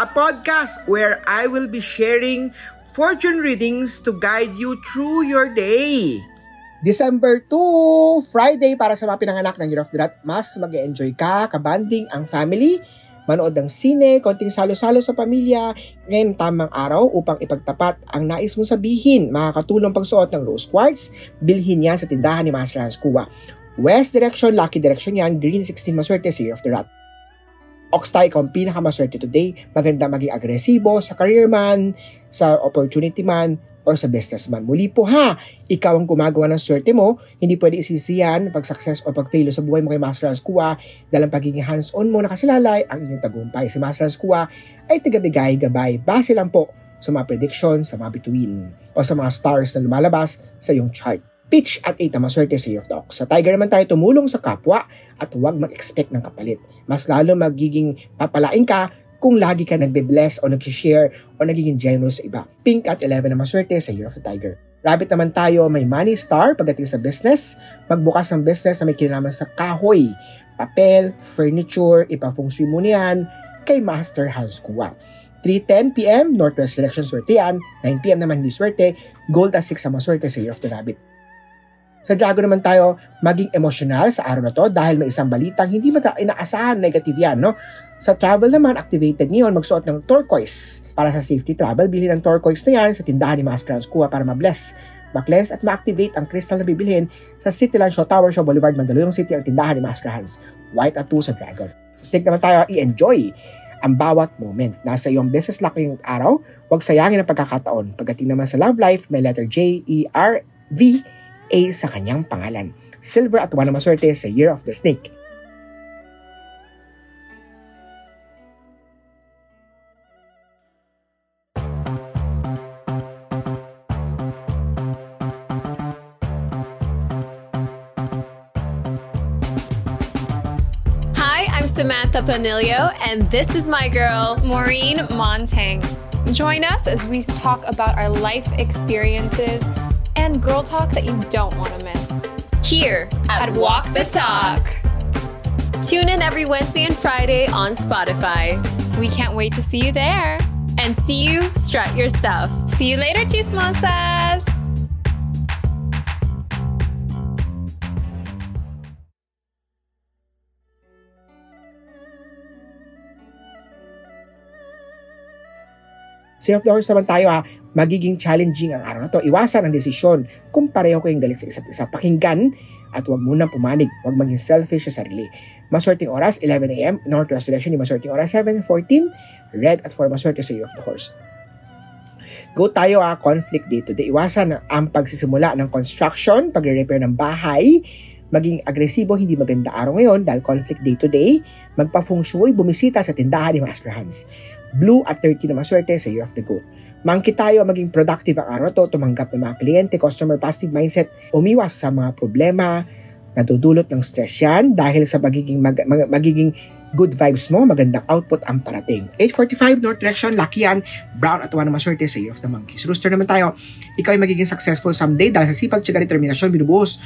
a podcast where I will be sharing fortune readings to guide you through your day. December 2, Friday para sa mga pinanganak ng Year of the Rat. Mas mag enjoy ka, kabanding ang family, manood ng sine, konting salo-salo sa pamilya, ngayon tamang araw upang ipagtapat ang nais mong sabihin. Makakatulong pagsuot ng rose quartz, bilhin yan sa tindahan ni Master Hans Kua. West direction, lucky direction yan, green 16 maswerte Year of the Rat. Ox tayo ikaw ang pinakamaswerte today. Maganda maging agresibo sa career man, sa opportunity man, or sa businessman. Muli po ha, ikaw ang gumagawa ng swerte mo, hindi pwede isisiyan pag success o pag fail sa buhay mo kay Master Hans Kua dahil ang pagiging hands-on mo nakasalalay ang inyong tagumpay. Si Master Hans Kua ay tagabigay gabay base lang po sa mga prediction, sa mga bituin o sa mga stars na lumalabas sa iyong chart. Pitch at 8 ang maswerte sa Year of the Ox. Sa Tiger naman tayo tumulong sa kapwa at huwag mag-expect ng kapalit. Mas lalo magiging papalain ka kung lagi ka nagbe-bless o nag-share o nagiging generous sa iba. Pink at 11 na maswerte sa Year of the Tiger. Rabbit naman tayo, may money star pagdating sa business. Magbukas ng business na may kinalaman sa kahoy, papel, furniture, ipafeng shui mo niyan kay Master Hans Kua. 3.10pm, Northwest Selection swerte yan. 9pm naman hindi swerte. Gold at 6 sa maswerte sa Year of the Rabbit. Sa Dragon naman tayo, maging emosyonal sa araw na to dahil may isang balitang hindi mata inaasahan negative yan, no? Sa travel naman, activated ngayon magsuot ng turquoise para sa safety travel. Bili ng turquoise na yan sa tindahan ni Master Hans Kua para ma-bless ma-cleanse at ma-activate ang crystal na bibilhin sa Cityland Show Tower Show Boulevard, Mandaluyong City ang tindahan ni Master Hans. White at 2 sa Dragon. Sa Snake naman tayo, i-enjoy ang bawat moment. Nasa iyong business luck ngayong araw, huwag sayangin ang pagkakataon. Pagdating naman sa love life, may letter J, E, R, V, A sa kanyang pangalan. Silver at 1 na maswerte sa Year of the Snake. Hi, I'm Samantha Panilio, and this is my girl, Maureen Montang. Join us as we talk about our life experiences and girl talk that you don't want to miss. Here at Walk the Talk. Tune in every Wednesday and Friday on Spotify. We can't wait to see you there. And see you strut your stuff. See you later, chismosas! Sa of the Horse naman tayo ha, magiging challenging ang araw na to. Iwasan ang desisyon kung pareho kayong galit sa isa't isa. Pakinggan at huwag munang pumanig. Huwag maging selfish sa sarili. Maswerteng oras, 11 a.m. Northwest Direction, maswerteng oras, 7.14. Red at 4, maswerte sa Year of the Horse. Go tayo ha, conflict dito. Di iwasan ang pagsisimula ng construction, pagre-repair ng bahay, maging agresibo, hindi maganda araw ngayon dahil conflict day to day, magpa-feng shui, bumisita sa tindahan ni Master Hans. Blue at 30 na maswerte sa Year of the Goat. Mangki tayo maging productive ang araw to, tumanggap ng mga kliyente, customer positive mindset, umiwas sa mga problema, nadudulot ng stress yan dahil sa magiging, mag, mag, magiging good vibes mo, magandang output ang parating. 8.45 North Direction, lucky yan, brown at 1 na maswerte sa Year of the Monkeys. Rooster naman tayo, ikaw ay magiging successful someday dahil sa sipag, tsaka determinasyon, binubuhos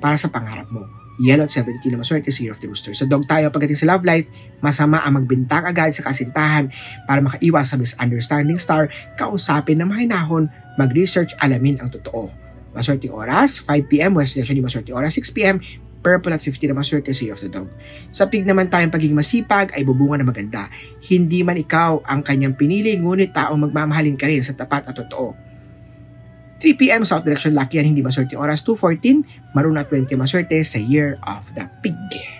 para sa pangarap mo. Yellow at 17 na maswerte sa Year of the Rooster. Sa dog tayo, pagdating sa love life, masama ang magbintang agad sa kasintahan para makaiwas sa misunderstanding star, kausapin na mahinahon, mag-research, alamin ang totoo. Maswerte oras, 5pm, West Direction, maswerte oras, 6pm, purple at 50 na maswerte sa Year of the Dog. Sa pig naman tayong pagiging masipag ay bubunga na maganda. Hindi man ikaw ang kanyang pinili, ngunit taong magmamahalin ka rin sa tapat at totoo. 3pm South Direction Lucky yan, hindi maswerte oras. 2.14, Maroon at 20 maswerte sa Year of the Pig.